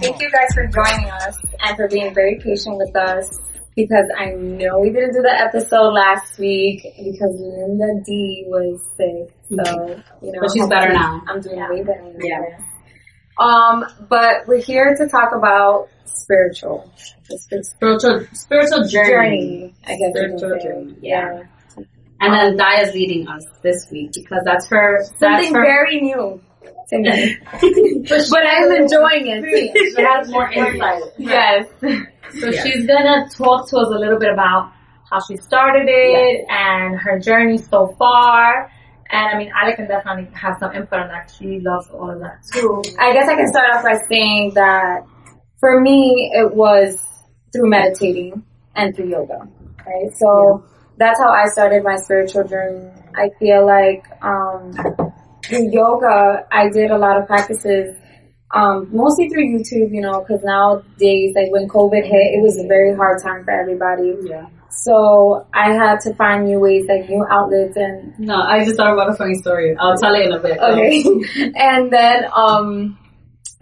thank you guys for joining us and for being very patient with us because I know we didn't do the episode last week because Linda D was sick. So, you know. But she's better now. I'm doing way better. Yeah. Um, but we're here to talk about spiritual. Spiritual, spiritual journey. journey, I guess. Spiritual journey, Yeah. And then Daya's leading us this week because that's her, that's Something her, very new. But I'm enjoying it. she has more insight. Yes. So she's gonna talk to us a little bit about how she started it and her journey so far. And I mean, Ale can definitely have some input on that. She loves all of that too. I guess I can start off by saying that for me, it was through meditating and through yoga, right? So that's how I started my spiritual journey. I feel like, um, through yoga, I did a lot of practices, um, mostly through YouTube, you know, cause nowadays, like when COVID hit, it was a very hard time for everybody. Yeah. So I had to find new ways, like new outlets and No, I just thought about a funny story. I'll tell it in a bit. Okay. and then, um,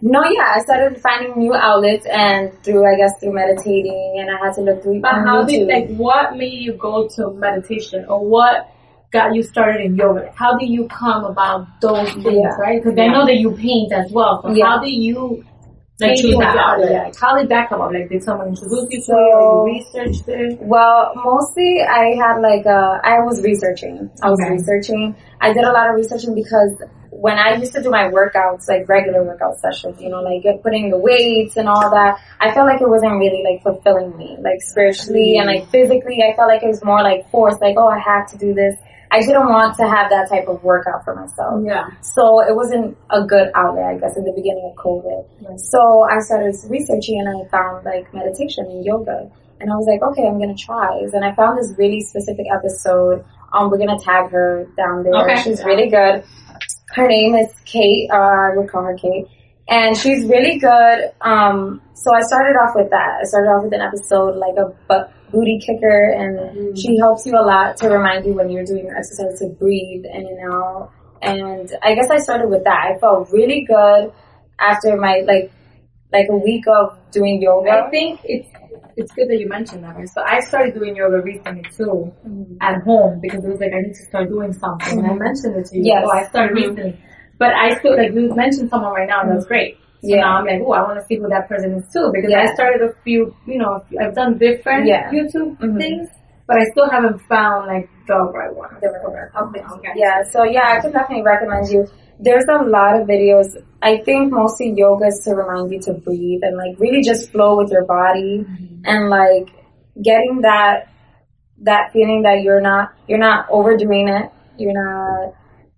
no, yeah, I started finding new outlets and through, I guess, through meditating and I had to look through But how did like what made you go to meditation or what got you started in yoga? How do you come about those things, Yeah. right? Because I know that you paint as well. So Yeah. how do you Like, choose that the outlet. outlet? Like, how did that come up? Like did someone introduce you to So- it or you researched it? well, mostly I had like, uh, I was researching. I was Okay. researching. I did a lot of researching because when I used to do my workouts, like regular workout sessions, you know, like putting the weights and all that, I felt like it wasn't really like fulfilling me, like spiritually and like physically. I felt like it was more like forced, like, oh, I have to do this. I didn't want to have that type of workout for myself. Yeah. So it wasn't a good outlet, I guess, in the beginning of COVID. So I started researching and I found like meditation and yoga. And I was like, okay, I'm gonna try. And I found this really specific episode. Um, we're gonna tag her down there. Okay. She's really good. Her name is Kate. Uh, I would call her Kate. And she's really good. Um, so I started off with that. I started off with an episode like a butt booty kicker and mm. she helps you a lot to remind you when you're doing your exercise to breathe in and out. And I guess I started with that. I felt really good after my like like a week of doing yoga. I think it's it's good that you mentioned that. Right? So I started doing yoga recently too mm. at home because it was like I need to start doing something. And I mm-hmm. mentioned it to you. Yes. Oh, I started recently. But I still like you mentioned someone right now and that's mm. great. So Yeah. now I'm like, oh, I want to see who that person is too because Yeah. I started a few, you know, I've done different Yeah. YouTube Mhm. things, but I still haven't found like the right one. The right one. Okay. Okay. Yeah, so yeah, I can definitely recommend you. There's a lot of videos. I think mostly yoga is to remind you to breathe and like really just flow with your body and like getting that that feeling that you're not you're not overdoing it. You're not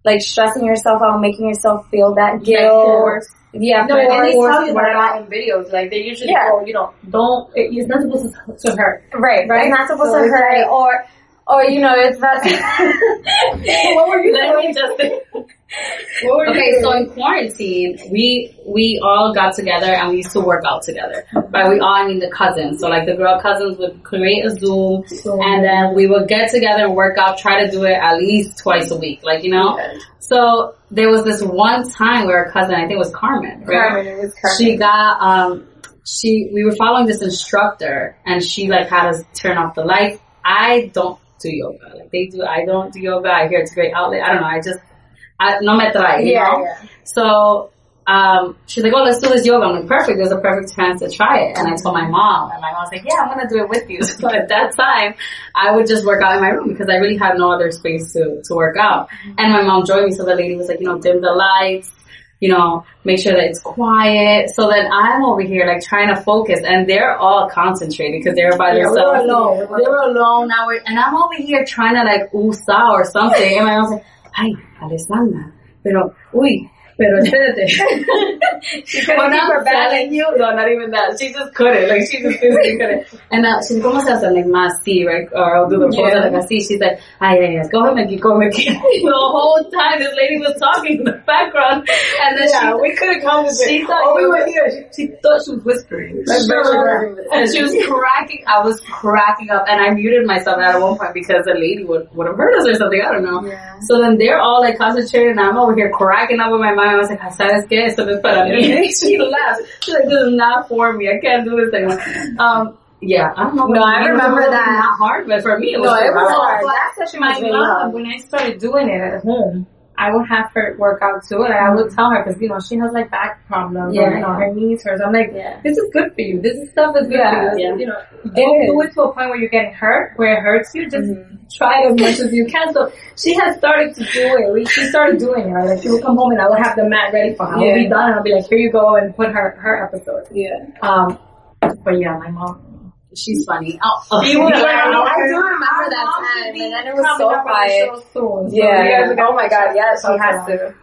like stressing yourself out, making yourself feel that guilt. Yeah, No, and they tell you that in videos. Like they usually Yeah. go, you know, don't. It, it's not supposed to, to hurt. Right, Right? It's not supposed So to hurt like- or or you know, it's not what were you doing? me just What were you Okay, so in quarantine, we we all got together and we used to work out together. By we all, I mean the cousins. So like the girl cousins would create a Zoom, and then we would get together and work out. Try to do it at least twice a week, like you know. So there was this one time where a cousin, I think it was Carmen, right? Carmen, it was Carmen. She got um, she we were following this instructor, and she like had us turn off the lights. I don't do yoga, like they do. I don't do yoga. I hear it's a great outlet. I don't know. I just I, no me trae, you Yeah, know? yeah. So um, she's like, oh, let's do this yoga. I'm like, perfect. There's a perfect chance to try it. And I told my mom, and my mom was like, yeah, I'm going to do it with you. So at that time, I would just work out in my room because I really had no other space to, to work out. And my mom joined me. So the lady was like, you know, dim the lights, you know, make sure that it's quiet. So then I'm over here like trying to focus and they're all concentrated because they're by Yeah, themselves. were alone. they're alone now we're- and I'm over here trying to like usa or something. And my mom's like, ay, Alessandra, pero, uy, pero espérate. She couldn't When keep her balance. you, no, not even that. She just couldn't. Like, she just physically couldn't. And uh, she's ¿cómo se hace? Like, más sí, right? Or I'll do the pose Yeah. like así. She's like, ay, ay, ay, go ahead, go, Mickey. the whole time, this lady was talking in the background. And then Yeah, she, we couldn't concentrate. she thought oh, we were here. She, she thought she was whispering. Sure. And she was cracking, I was cracking up and I muted myself at one point because the lady would, would have heard us or something, I don't know. Yeah. So then they're all like concentrated and I'm over here cracking up with my mind. I was like, ¿sabes qué? Esto no es para mí. she laughed. She's like, this is not for me. I can't do this anymore. Um, yeah, I don't know. No, I remember that. Not hard, but for me it was No, it was hard. hard. That session my was really mom, hard. when I started doing it at home, I would have her work out too, and I would tell her because you know she has like back problems, Yeah. or, you know her knees hurts. I'm like, Yeah. this is good for you. This is stuff is good Yeah. for you. Yeah. You know, don't do it to a point where you're getting hurt, where it hurts you. Just try as much as you can. So she has started to do it. We- She started doing it. Like she would come home and I would have the mat ready for her. I would be done, and I'll be like, here you go, and put her her episode. Yeah. Um, but yeah, my mom. She's funny. Oh, oh. She would- Yeah, I her- do remember her that time, should be and then it was so up on quiet. soon. So Yeah. you guys are gonna oh my god, yeah, she talk has to.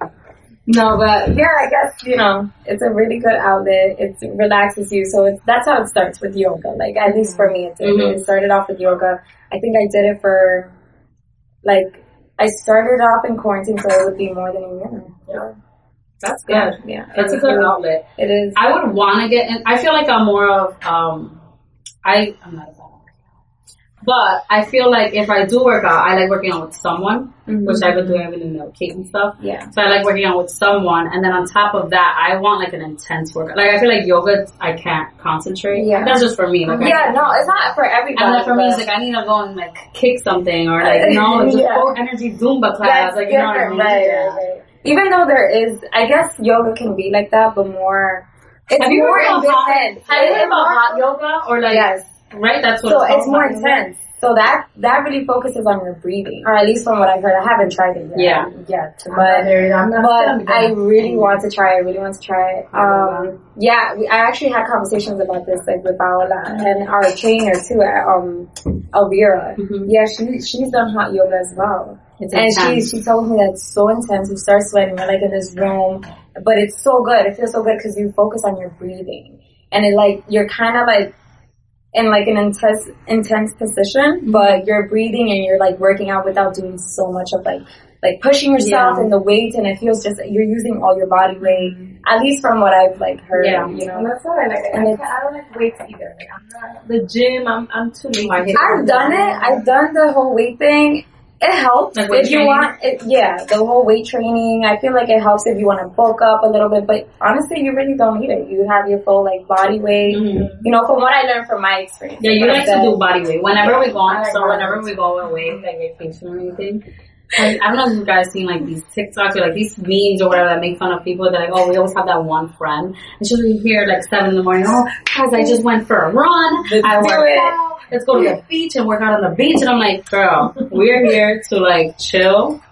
No, but yeah, I guess, you know, it's a really good outlet. It relaxes you. So it's, that's how it starts with yoga. Like, at least for me, it did. Mhm. It started off with yoga. I think I did it for, like, I started off in quarantine, so it would be more than a year. Yeah. That's good. yeah. That's a good was- outlet. It is. I would want to get in. I feel like I'm more of, um, I, I'm not a bad but I feel like if I do work out, I like working out with someone, Mhm. which I've been doing, I've been in the Kate and stuff. Yeah. So I like working out with someone, and then on top of that, I want like an intense workout. Like I feel like yoga, I can't concentrate. Yeah. That's just for me. Like Yeah, no, it's not for everybody. And then for me, it's like I need to go and like kick something or like you know just Yeah. full energy Zumba class. That's like you know what I mean? right, right. Even though there is, I guess yoga can be like that, but more. It's Have you more heard hot? intense. Have you heard about hot yoga or like Yes. right? That's what So it's, it's more hot yoga. intense. So that that really focuses on your breathing, or at least from what I've heard. I haven't tried it yet. Yeah. Yet, I'm but not. I'm not but I beginning. really want to try. I really want to try it. Um, yeah, we, I actually had conversations about this like with Paola and our trainer too, at, um, Elvira. Mhm. Yeah, she she's done hot yoga as well. It's and she intense. she told me that it's so intense. You start sweating. You're like in this room, but it's so good. It feels so good because you focus on your breathing, and it like you're kind of like in like an intense intense position, mm-hmm. but you're breathing and you're like working out without doing so much of like like pushing yourself Yeah. in the weight, and it feels just you're using all your body weight. Mm-hmm. At least from what I've like heard, Yeah. you know. And that's what I like. I, And I, it's- I don't like weights either. Like I'm not the gym. I'm I'm too lazy. I've done it. I've done the whole weight thing. It helps Like if you training? want. It, yeah, the whole weight training. I feel like it helps if you want to bulk up a little bit. But honestly, you really don't need it. You have your full like body weight. Mhm. You know, from what I learned from my experience. Yeah, you like to do body weight whenever we go on. So whenever we go away, like vacation or anything. I, I don't know if you guys seen like these TikToks or like these memes or whatever that make fun of people. They're like, oh, we always have that one friend, and she'll be here like seven in the morning. Oh, guys, I just went for a run. I do worked it. out. Let's go to the beach and work out on the beach. And I'm like, girl, we're here to like chill,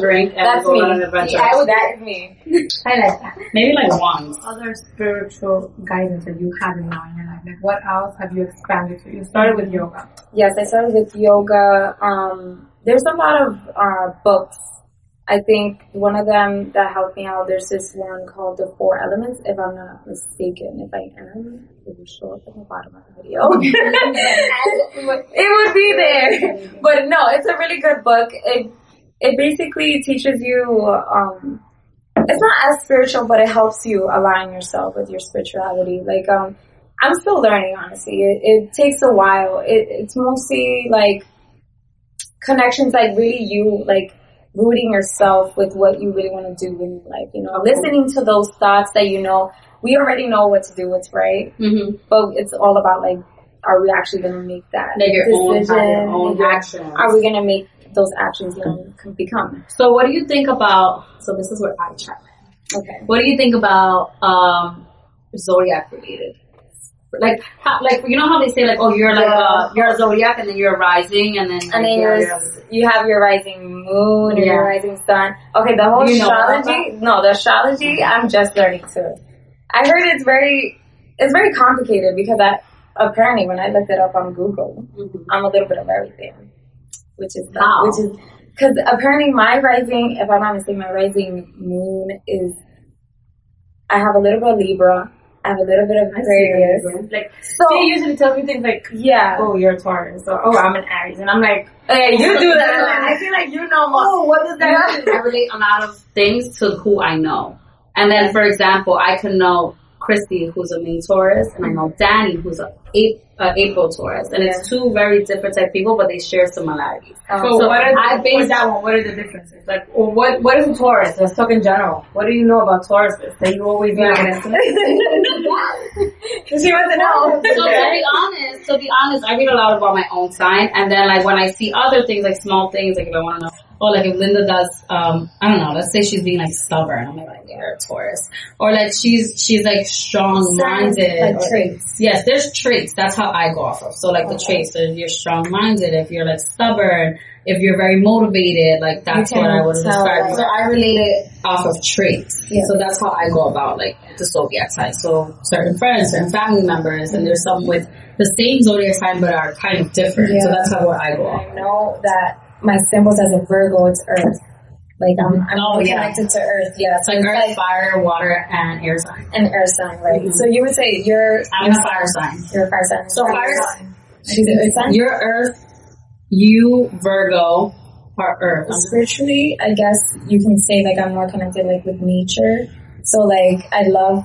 drink, and That's go me. on an adventure. I would, that is me. I like that. Maybe like once. Other spiritual guidance that you have in mind in your life. Like what else have you expanded to? You started with yoga. Yes, I started with yoga. Um, there's a lot of uh, books. I think one of them that helped me out. There's this one called The Four Elements, if I'm not mistaken. If I am, it will show up at the bottom of the video. it would be there. But no, it's a really good book. It it basically teaches you. Um, it's not as spiritual, but it helps you align yourself with your spirituality. Like um, I'm still learning, honestly. It, it takes a while. It, it's mostly like connections, like really you, like rooting yourself with what you really want to do in life. You know, listening to those thoughts that you know. We already know what to do, what's right, Mm-hmm. but it's all about like, are we actually going to make that own, decision? own Yeah. actions. Are we going to make those actions you know, become? So what do you think about, so this is where I chat. Okay. What do you think about um, zodiac related? Like, how, like you know how they say like, oh, you're like uh, you're a zodiac, and then you're a rising, and then And like, then you're- you're, you have your rising moon or your rising sun. Okay, the whole you astrology. No, the astrology. I'm just learning too. I heard it's very, it's very complicated because I apparently when I looked it up on Google, Mhm. I'm a little bit of everything, which is How? which is because apparently my rising, if I'm not mistaken, my rising moon is. I have a little bit of Libra. I have a little bit of Aquarius. Like, So they usually tell me things like, yeah, oh, you're a Taurus, or oh, I'm an Aries. And I'm like, Hey, you do that. I feel like you know more. Oh, what does that mean? I relate a lot of things to who I know. And then, for example, I can know Christy, who's a main Taurus, and I know Danny, who's a Ap- uh, April Taurus. And it's two very different type of people, but they share similarities. So, So what are the, I based- that one, what are the differences? Like, well, what what is a Taurus? Let's talk in general. What do you know about Tauruses that you always know? she wants to know. So to be honest, to be honest, I read a lot about my own sign, and then like when I see other things, like small things, like if I want to know, oh, like if Linda does, um, I don't know, let's say she's being like stubborn, I'm like, yeah, you're a Taurus, or like she's she's like strong-minded, Like or- traits. Yes, there's traits. That's how I go off of. So like the traits, so if you're strong-minded, if you're like stubborn, if you're very motivated, like that's what I would describe. like- So I relate it off of traits. Yeah. So that's how I go about like the zodiac sign. So certain friends, certain family members, and there's some with the same zodiac sign but are kind of different. So that's how I go off. I know that my symbols as a Virgo, it's Earth. Like I'm, I'm Oh, yeah. connected to Earth. Yeah, so like earth, like fire, water, and air sign. And air sign, right? Mhm. So you would say you're I'm a fire sign. you're a fire sign. So fire- She's an Earth sign. You're earth, you Virgo are earth. spiritually, I guess you can say like I'm more connected like with nature. So like I love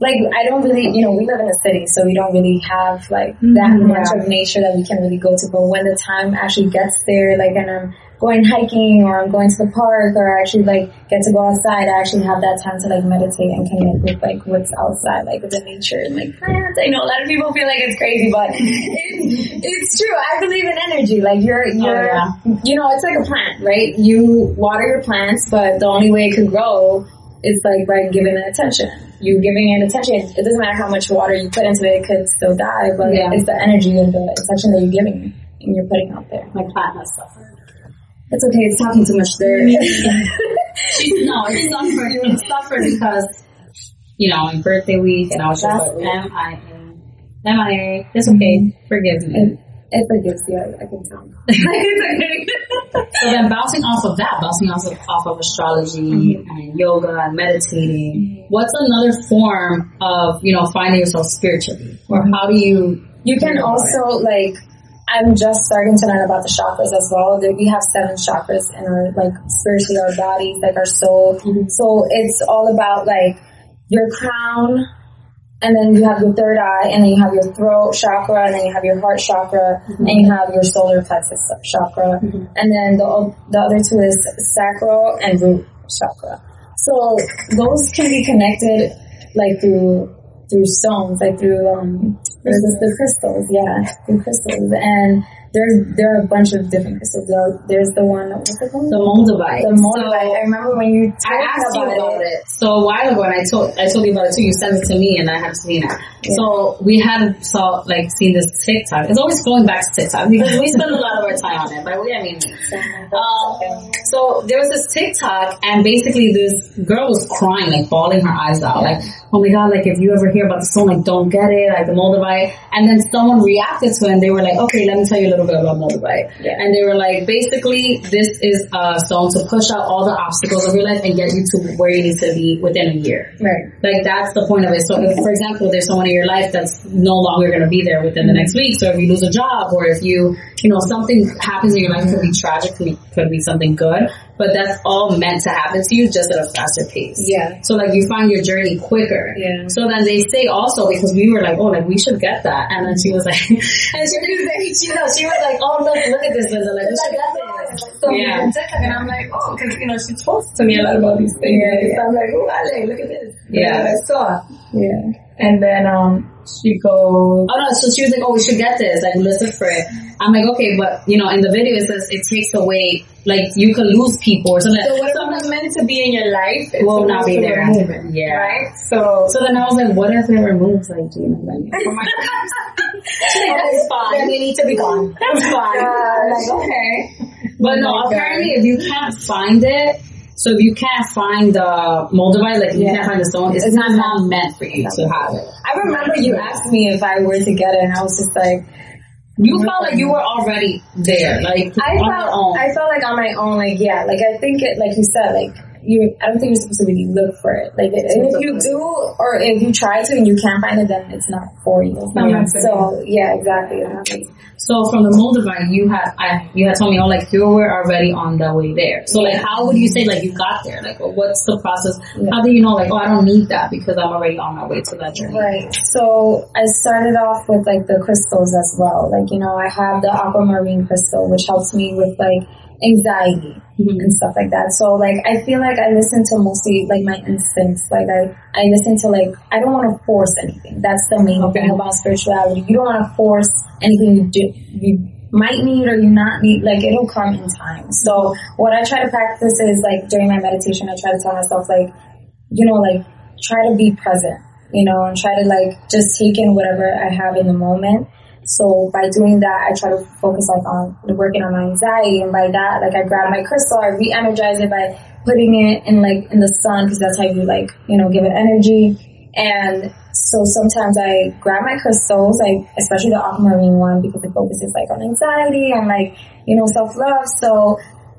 like I don't really you know, we live in a city so we don't really have like mm-hmm. that much of nature that we can really go to. But when the time actually gets there, like and I'm going hiking or I'm going to the park or I actually like get to go outside, I actually have that time to like meditate and connect with like what's outside, like with the nature and like plants. I know a lot of people feel like it's crazy, but it's, it's true. I believe in energy. Like you're oh, you're yeah. you know, it's like a plant, right? You water your plants, but the only way it could grow is like by giving it attention. You giving it attention. It doesn't matter how much water you put into it; it could still die. But Yeah. it's the energy and the attention that you're giving and you're putting out there. My plant has suffered. It's okay. It's talking too much there. She's, no, it's suffered. It's suffered because, you know, in birthday week, and I was just like, M-I-A. M-I-A. It's okay. Mm-hmm. Forgive me. It forgives you. I, I can tell. So then bouncing off of that, bouncing off of, off of astrology mm-hmm. and yoga and meditating, mm-hmm. what's another form of, you know, finding yourself spiritually? Or how do you, You can also like. I'm just starting to learn about the chakras as well. We have seven chakras in our like spiritually our bodies, like our soul. Mm-hmm. So it's all about like your crown, and then you have your third eye, and then you have your throat chakra, and then you have your heart chakra, and you have your solar plexus chakra, and then the the other two is sacral and root chakra. So those can be connected like through through stones, like through um there's the, the crystals, yeah, through crystals, and there's there are a bunch of different crystals. There- There's the one what's it called? the moldavite? The moldavite. I remember when you told I me asked you about, about it. it. So a while ago, and I told I told you about it too. You sent it to me, and I have seen it. So we had saw like seen this TikTok. It's always going back to TikTok because we spend a lot of our time on it. By we, I mean. Um, so there was this TikTok, and basically this girl was crying, like bawling her eyes out, like, "Oh my god! Like if you ever hear about the song, like don't get it, like the moldavite." And then someone reacted to it, and they were like, "Okay, let me tell you a little bit about moldavite." Yeah. And they were like, basically, this is a song to push out all the obstacles of your life and get you to where you need to be within a year. Right. Like that's the point of it. So if, for example, there's someone in your life that's no longer going to be there within the next week. So if you lose a job or if you, you know, something happens in your life could be tragic, could be, could be something good, but that's all meant to happen to you just at a faster pace. Yeah. So like you find your journey quicker. Yeah. So then they say also because we were like, oh, like we should get that, and then she was like, and she was like, she, was like, oh look, look at this, Linda, like we should get this. So Yeah. yeah. and I'm like, oh, because you know she talks to me a lot about these things. Yeah, So I'm like, oh, Ale, look at this. Yeah. I saw. Yeah. And then um, She goes, Oh no, so she was like, oh, we should get this, like, let's for it. I'm like, okay, but, you know, in the video it says it takes away, like, you could lose people or something. so So whatever was meant to be in your life, it's will not be there. remove Yeah. Right? So, So then I was like, what if it removes, like, you know, like, for oh my that's fine. then they need to be gone. That's fine. I'm like, okay. Oh but no, Oh God. apparently if you can't find it, so if you can't find the Moldavite, like, you Yeah. can't find the stone, it's, It's not, not- meant for you to have it. I remember you asked me if I were to get it, and I was just like, You felt like you were already there, like, I on your felt, own. I felt like on my own, like yeah, like I think it, like you said, like you, I don't think you're supposed to really look for it. Like, and if you do, or if you try to and you can't find it, then it's not for you. not meant so yeah, exactly. It's not meant to- So from the Moldavite, you had I, you had told me, oh, like you were already on the way there. So like, how would you say like you got there? Like, what's the process? How do you know like, oh, I don't need that because I'm already on my way to that journey? Right. So I started off with like the crystals as well. Like, you know, I have the aquamarine crystal, which helps me with like anxiety Mhm. and stuff like that. So like, I feel like I listen to mostly like my instincts. Like I, I listen to like, I don't want to force anything. That's the main Okay. thing about spirituality. You don't want to force anything you do. You might need or you not need, like it'll come in time. So what I try to practice is like during my meditation, I try to tell myself like, you know, like try to be present, you know, and try to like just take in whatever I have in the moment. So by doing that, I try to focus like on working on my anxiety, and by that, like I grab my crystal, I re-energize it by putting it in like in the sun because that's how you like you know give it energy. And so sometimes I grab my crystals, like especially the aquamarine one because it focuses like on anxiety and like you know self love. So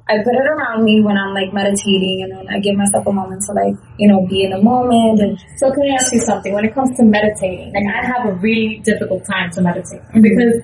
I put it around me when I'm like meditating, and then I give myself a moment to like you know be in the moment and So can I ask you something? When it comes to meditating, like I have a really difficult time to meditate because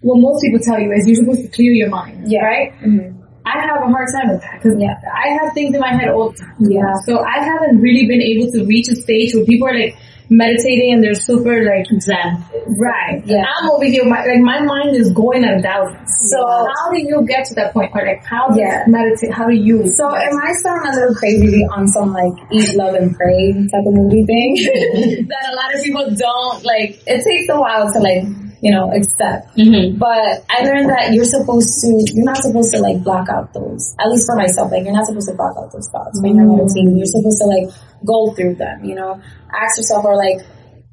what most people tell you is you're supposed to clear your mind, Yeah. right? Mhm. I have a hard time with that because Yeah. I have things in my head all the time. Yeah. So I haven't really been able to reach a stage where people are like meditating and they're super like Zen. right. Yeah. I'm over here, my, like my mind is going at a thousand. So how do you get to that point? Or like how do Yeah. you meditate? How do you? So am I sound a little crazy on some like eat, love, and pray type of movie thing that a lot of people don't like. It takes a while to like you know accept. Mm-hmm. But I learned that you're supposed to, you're not supposed to like block out those, at least for myself, like you're not supposed to block out those thoughts when you're meditating. You're supposed to like go through them, you know, ask yourself or like,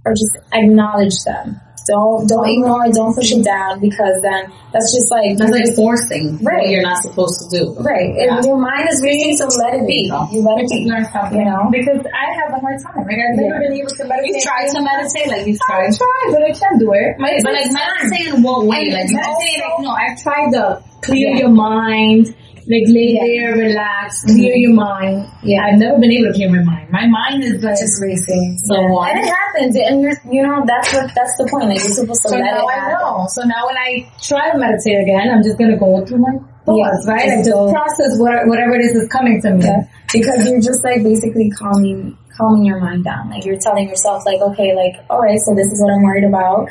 or just acknowledge them. Don't, don't ignore it, don't push it down because then that's just like, That's like forcing Right. what you're not supposed to do. Right. Yeah. Your mind is racing, so let it be. You let it be. learn something, You know? because I have a hard time. Like I've never Yeah. been able to meditate. You tried to meditate, like you I tried. tried, but I can't do it. My, But like meditate in what way? And Like meditate, like, no, I've tried the clear Yeah. your mind, like lay Yeah. there, relax, mm-hmm. clear your mind. Yeah. I've never been able to clear my mind. My mind is like, Just racing. So Yeah. And it happens, and you're, you know, that's what, that's the point. Like you're supposed to so let now it I know. So now when I try to meditate again, I'm just gonna go through my thoughts, Yeah, right? just I just process what, whatever it is that's coming to me. Yeah. Because you're just like basically calming calming your mind down. Like you're telling yourself like, okay, like, all right, so this is what I'm worried about.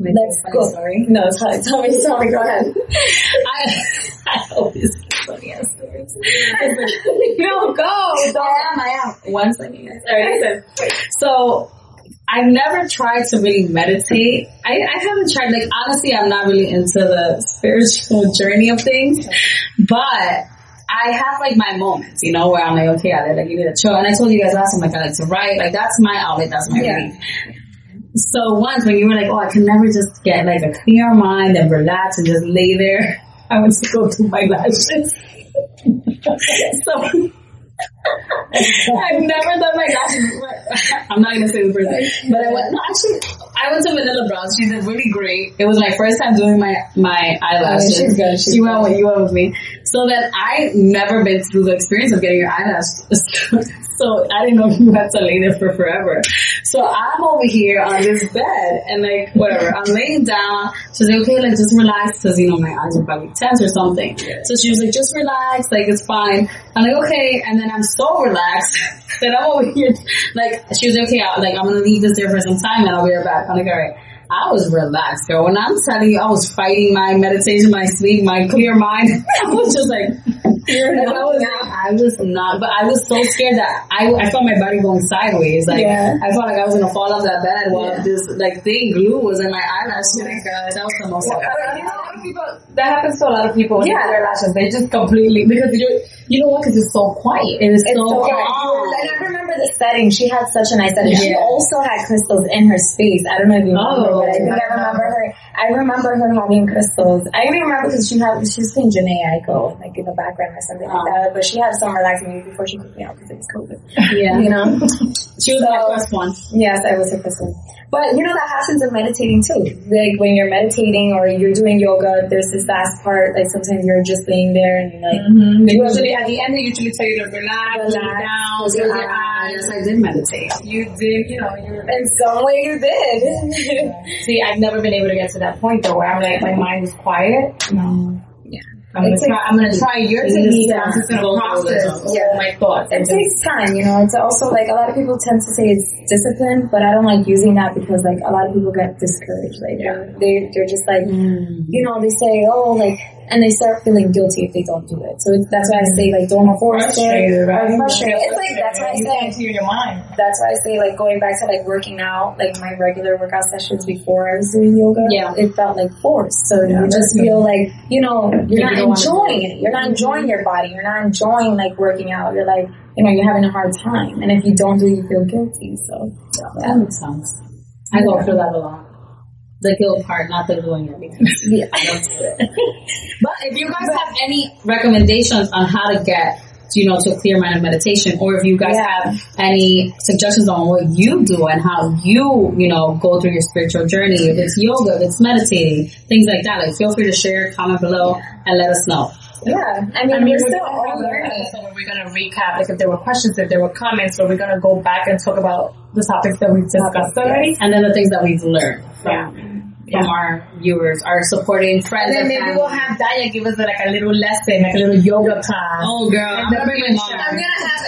Let's go. story? No, tell, tell me, tell me, go ahead. I, I always funny ass stories. no, go. I am, I am. One second. All right. So, I've never tried to really meditate. I, I haven't tried, like, honestly, I'm not really into the spiritual journey of things, but I have like my moments, you know, where I'm like, okay, I like, you need to chill. And I told you guys last time, like, I like to write. Like, that's my outlet. That's my Yeah. So once when you were like, oh, I can never just get like a clear mind and relax and just lay there, I went to go do my lashes. so I've never done my lashes. I'm not gonna say the person, but I went. No, actually, I went to Vanilla Brown. She did really great. It was my first time doing my my eyelashes. she's good, she's she went with you went with me. So that I never been through the experience of getting your eyelashes. So I didn't know you had to lay there for forever. So I'm over here on this bed and like whatever. I'm laying down. She's like, okay, like just relax because you know my eyes are probably tense or something. So she was like, just relax, like it's fine. I'm like, okay. And then I'm so relaxed that I'm over here. Like she was like, okay, I'll, like I'm gonna leave this there for some time and I'll be right back. I'm like, all right. I was relaxed, girl. When I'm telling you, I was fighting my meditation, my sleep, my clear mind. I was just like, I was, I was not, but I was so scared that I, I felt my body going sideways. Like, Yeah. I felt like I was gonna fall off that bed while this, like, thing glue was in my eyelash. Oh my god, that was the most. But you know, a lot of people, that happens to a lot of people Yeah. their lashes. They just completely, because you're, you know what, because it's so quiet. It is It's so so calm. And I remember the setting. She had such a nice setting. She also had crystals in her space. I don't know if you remember, Oh. but I oh. think I remember her. I remember her having crystals. I even remember because she had she was playing Jhené Aiko like in the background or something Oh. like that. But she had some relaxing music before she took me out because it was COVID. Yeah. You know. She was So- first one. Yes, I was a crystal. But you know that happens in meditating too. Like when you're meditating or you're doing yoga, there's this last part. Like sometimes you're just laying there and you're like, mm-hmm. You usually, at the end, they usually tell you to relax, Relax, down, close your your eyes. Yes, I did meditate. You did, you know, you're in some way you did. See, I've never been able to get to that point though, where I'm like, my mind is quiet. No. Yeah. I'm gonna It try, I'm gonna try your it technique and I'm just gonna process Yeah. my thoughts. It takes time, you know. It's also like a lot of people tend to say it's discipline, but I don't like using that because like a lot of people get discouraged. Like they're, they they're just like, mm. you know, they say, oh, like, and they start feeling guilty if they don't do it. So it's, that's why I say like don't force it. frustrated, right? Or frustrated. It's like that's why I say can't clear your mind. that's why I say like going back to like working out, like my regular workout sessions before I was doing yoga, Yeah. it felt like force. So you just feel like, you know, you're not don't wanna do enjoying it. You're not enjoying your body. You're not enjoying like working out. You're like, you know, you're having a hard time. And if you don't do it, you feel guilty. So That makes sense. I go through that a lot. The guilt part, not the doing it because yeah. I don't do it. but if you guys have any recommendations on how to get, you know, to a clear mind of meditation, or if you guys Yeah. have any suggestions on what you do and how you, you know, go through your spiritual journey, if it's yoga, if it's meditating, things like that, like feel free to share, comment below, and let us know. Yeah. I mean, I mean, we're we're still all have another learning. episode where we're gonna recap, like if there were questions, if there were comments, or we're gonna go back and talk about the topics that we've discussed already. And then the things that we've learned from, Yeah. from our viewers, our supporting friends. And then maybe we'll have Daya give us like a little lesson, like a little yoga class. Oh girl, I'm gonna bring my mom. I'm gonna have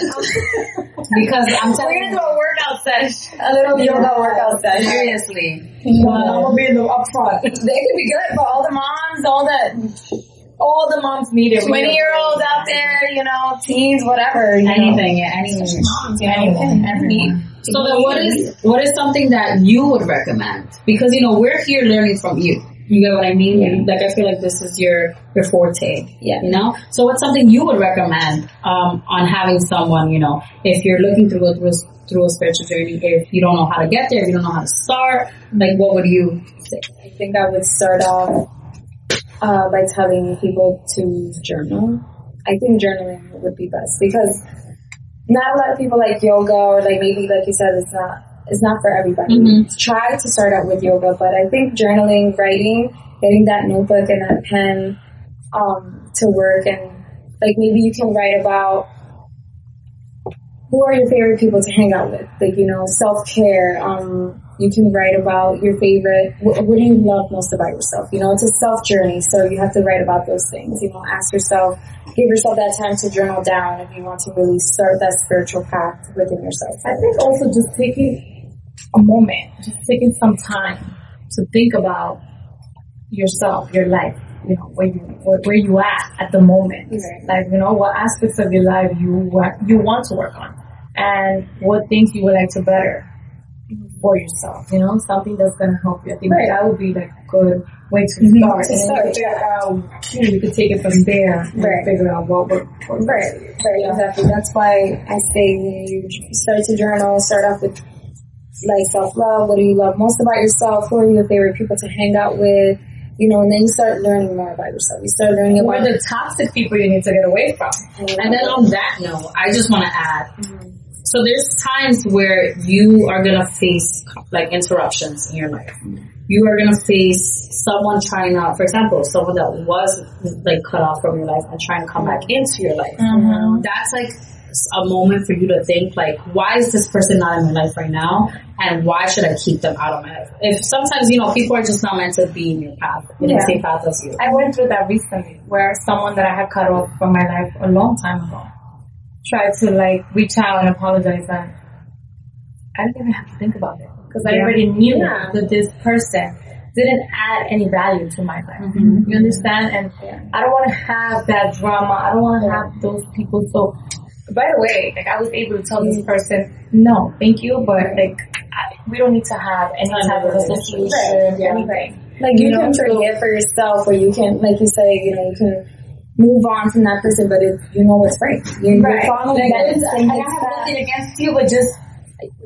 because I'm we're telling gonna you, do a workout session, a little yoga workout session. seriously. Well, I'm gonna be in the upfront. They could be good for all the moms, all the All the moms need it. 20 year olds out there, you know, teens, whatever. You know. Anything, yeah, anything. Moms, you know, anything, everyone. So then what is, what is something that you would recommend? Because, you know, we're here learning from you. You get what I mean? Like, I feel like this is your, your forte. Yeah. You know? So what's something you would recommend, um, on having someone, you know, if you're looking to go through a, through a spiritual journey, if you don't know how to get there, if you don't know how to start, like, what would you say? I think I would start off uh, by telling people to journal. I think journaling would be best because not a lot of people like yoga or like maybe like you said it's not it's not for everybody. Mhm. Try to start out with yoga, but I think journaling, writing, getting that notebook and that pen um, to work and like maybe you can write about who are your favorite people to hang out with? Like, you know, self-care. Um, you can write about your favorite, what, what do you love most about yourself? You know, it's a self journey, so you have to write about those things. You know, ask yourself, give yourself that time to journal down if you want to really start that spiritual path within yourself. I think also just taking a moment, just taking some time to think about yourself, your life, you know, where you where, where you at at the moment, Right. like you know what aspects of your life you want you want to work on, and what things you would like to better for yourself. You know, something that's gonna help you. I think Right. that would be like a good way to mm-hmm. start. To start, figure out, you, know, you could take it from there and Right. figure out what works. Right, right, exactly. That's why I say you start to journal, start off with like self love. What do you love most about yourself? Who are your favorite people to hang out with? You know, and then you start learning more about yourself. You start learning What about the toxic people you need to get away from? Mm-hmm. And then on that note, I just want to add. Mm-hmm. So there's times where you are gonna face like interruptions in your life. You are gonna face someone trying to, for example, someone that was like cut off from your life and trying to come back into your life. Mm-hmm. That's like a moment for you to think like, why is this person not in my life right now? And why should I keep them out of my life? If sometimes, you know, people are just not meant to be in your path, in Yeah. the same path as you. I went through that recently where someone that I had cut off from my life a long time ago tried to like reach out and apologize and I didn't even have to think about it. because I already knew Yeah. that this person didn't add any value to my life. Mm-hmm. You understand? And I don't want to have that drama. I don't want to have those people. So, by the way, like I was able to tell this person, no, thank you, but like I, we don't need to have any type of association, Right. Anything. Like you You know, can so- forgive for yourself, or you can, like you say, you know, you can move on from that person, but it, you know what's right. You, Right. You're following Like, that. I I have nothing against you, but just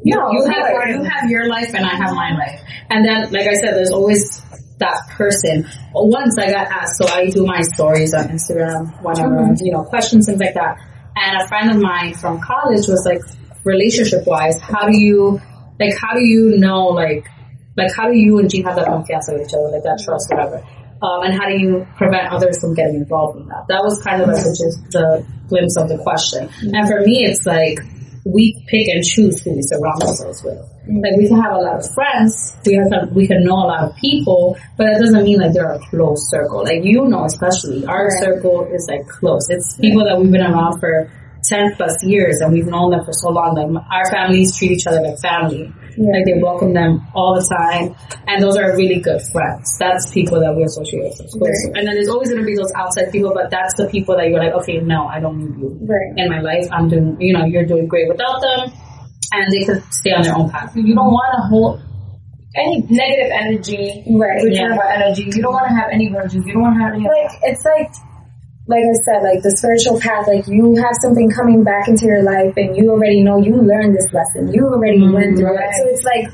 you, No, you have you have your life and I have my life. And then, like I said, there's always that person. Once I got asked, so I do my stories on Instagram, whenever, Mm-hmm. you know, questions, things like that. And a friend of mine from college was like, relationship wise, how do you, like, how do you know, like, like, how do you and G have that confianza with each other, like that trust, whatever? Um, and how do you prevent others from getting involved in that? That was kind of like the, the glimpse of the question. And for me, it's like, we pick and choose who we surround ourselves with. Like we can have a lot of friends, we have we can know a lot of people, but that doesn't mean like they're a close circle. Like you know, especially our Right. circle is like close. It's people that we've been around for ten plus years, and we've known them for so long. Like our families treat each other like family. Like they welcome them all the time, and those are really good friends. That's people that we associate with. to. And then there's always going to be those outside people, but that's the people that you're like, okay, no, I don't need you Right. in my life. I'm doing, you know, you're doing great without them, and they could stay on their own path. you don't want to hold any negative energy, Right. return energy. You don't want to have any grudges. You don't want to have any. like it's like like I said, like the spiritual path, like you have something coming back into your life and you already know you learned this lesson. You already mm-hmm. went through it. So it's like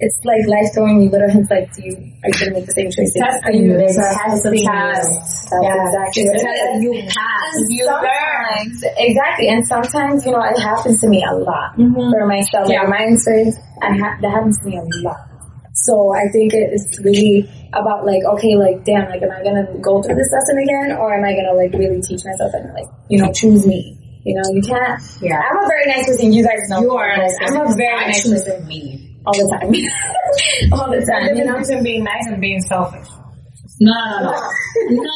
it's like life throwing you little hints like do you are you gonna make the same choices? Testing you. It's It's testing test. That's Yeah. exactly It's what it you pass. You learn. sometimes, exactly, and sometimes you know it happens to me a lot mm-hmm. for myself. Yeah. Like my experience, I ha- that happens to me a lot. So I think it is really about like, okay, like, damn, like, am I gonna go through this lesson again, or am I gonna like really teach myself and like, you know, choose me? You know, you can't. Yeah, I'm a very nice person. You guys know. You are. A I'm a very nice person. Me all the time, all the time. You know, between being nice and being selfish. No, no, no, no,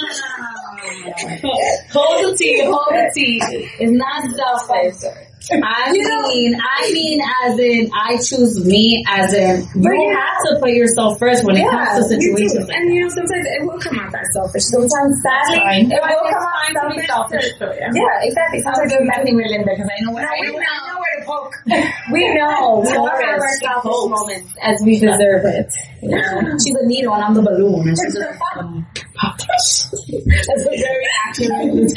no. Hold the tea. Hold the tea. It's not selfish. I mean, I mean, as in, I choose me, as in, you But you have to put yourself first when it comes to you situations like And you know, sometimes it will come out that selfish. Sometimes sadly, it will come out that selfish. Yeah, exactly. Sometimes I'm messing with Linda because I know what I we know. I know where to poke. We know. We all have our selfish moments as we deserve it. She's a needle and I'm the balloon. And she's just, um, That's a very accurate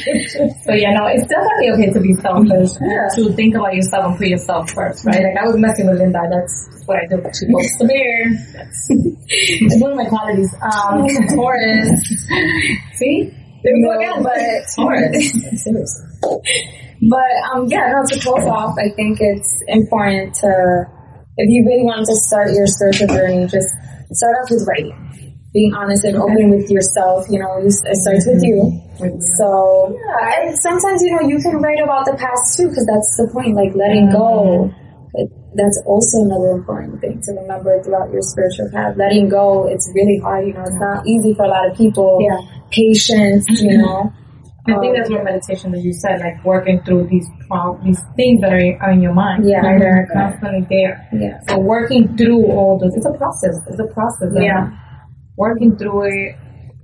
So yeah, no, it's definitely okay to be selfish. Yeah. To think about yourself and put yourself first, right? Like I was messing with Linda. That's what I do. She pokes the bear. That's it's one of my qualities. Um, Taurus. See? There we go again. but Taurus. Seriously. but um yeah, no, to close off, I think it's important to if you really want to start your spiritual journey, just start off with writing. Being honest and open with yourself, you know, it starts mm-hmm. with you. So, yeah, and sometimes, you know, you can write about the past too, because that's the point, like letting go. Mm-hmm. It, that's also another important thing to remember throughout your spiritual path. Letting go, it's really hard, you know, it's not easy for a lot of people. Yeah. Patience, you know. I think that's um, where meditation that you said, like working through these prom- these things that are, are in your mind. Yeah. Right? They're constantly there. Yeah. So working through all those, it's a process. It's a process. Yeah. Working through it.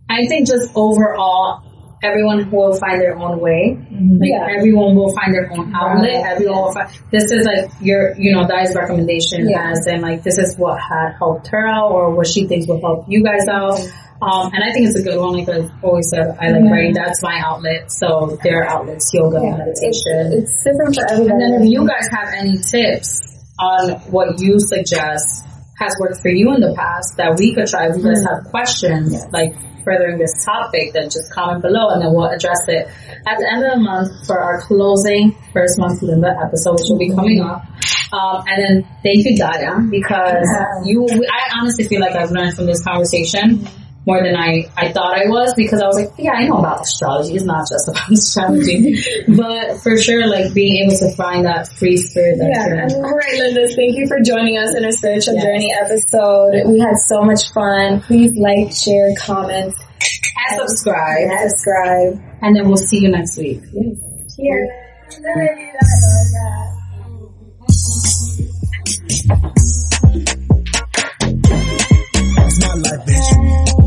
I think just overall, everyone will find their own way. Like Yeah. everyone will find their own outlet. Everyone will find. This is like your, you know, Di's recommendation Yeah. as in like this is what had helped her out or what she thinks will help you guys out. Um, and I think it's a good one because I always said I like writing. That's my outlet. So their outlets, yoga, meditation. It's different for everybody. And then if you guys have any tips on what you suggest has worked for you in the past that we could try, if you guys have questions like furthering this topic, then just comment below and then we'll address it. At the end of the month for our closing first month Linda episode, which will be coming up. Um, and then thank you, Daya, because you, I honestly feel like I've learned from this conversation more than I, I thought I was because I was like, yeah, I know about astrology. It's not just about astrology. but for sure, like being able to find that free spirit that yeah. All right, Linda, thank you for joining us in a spiritual yes. journey episode. We had so much fun. Please like, share, comment, and subscribe. And subscribe. And then we'll see you next week. Cheers. My life, bitch.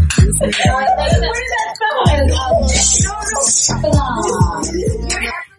Where did that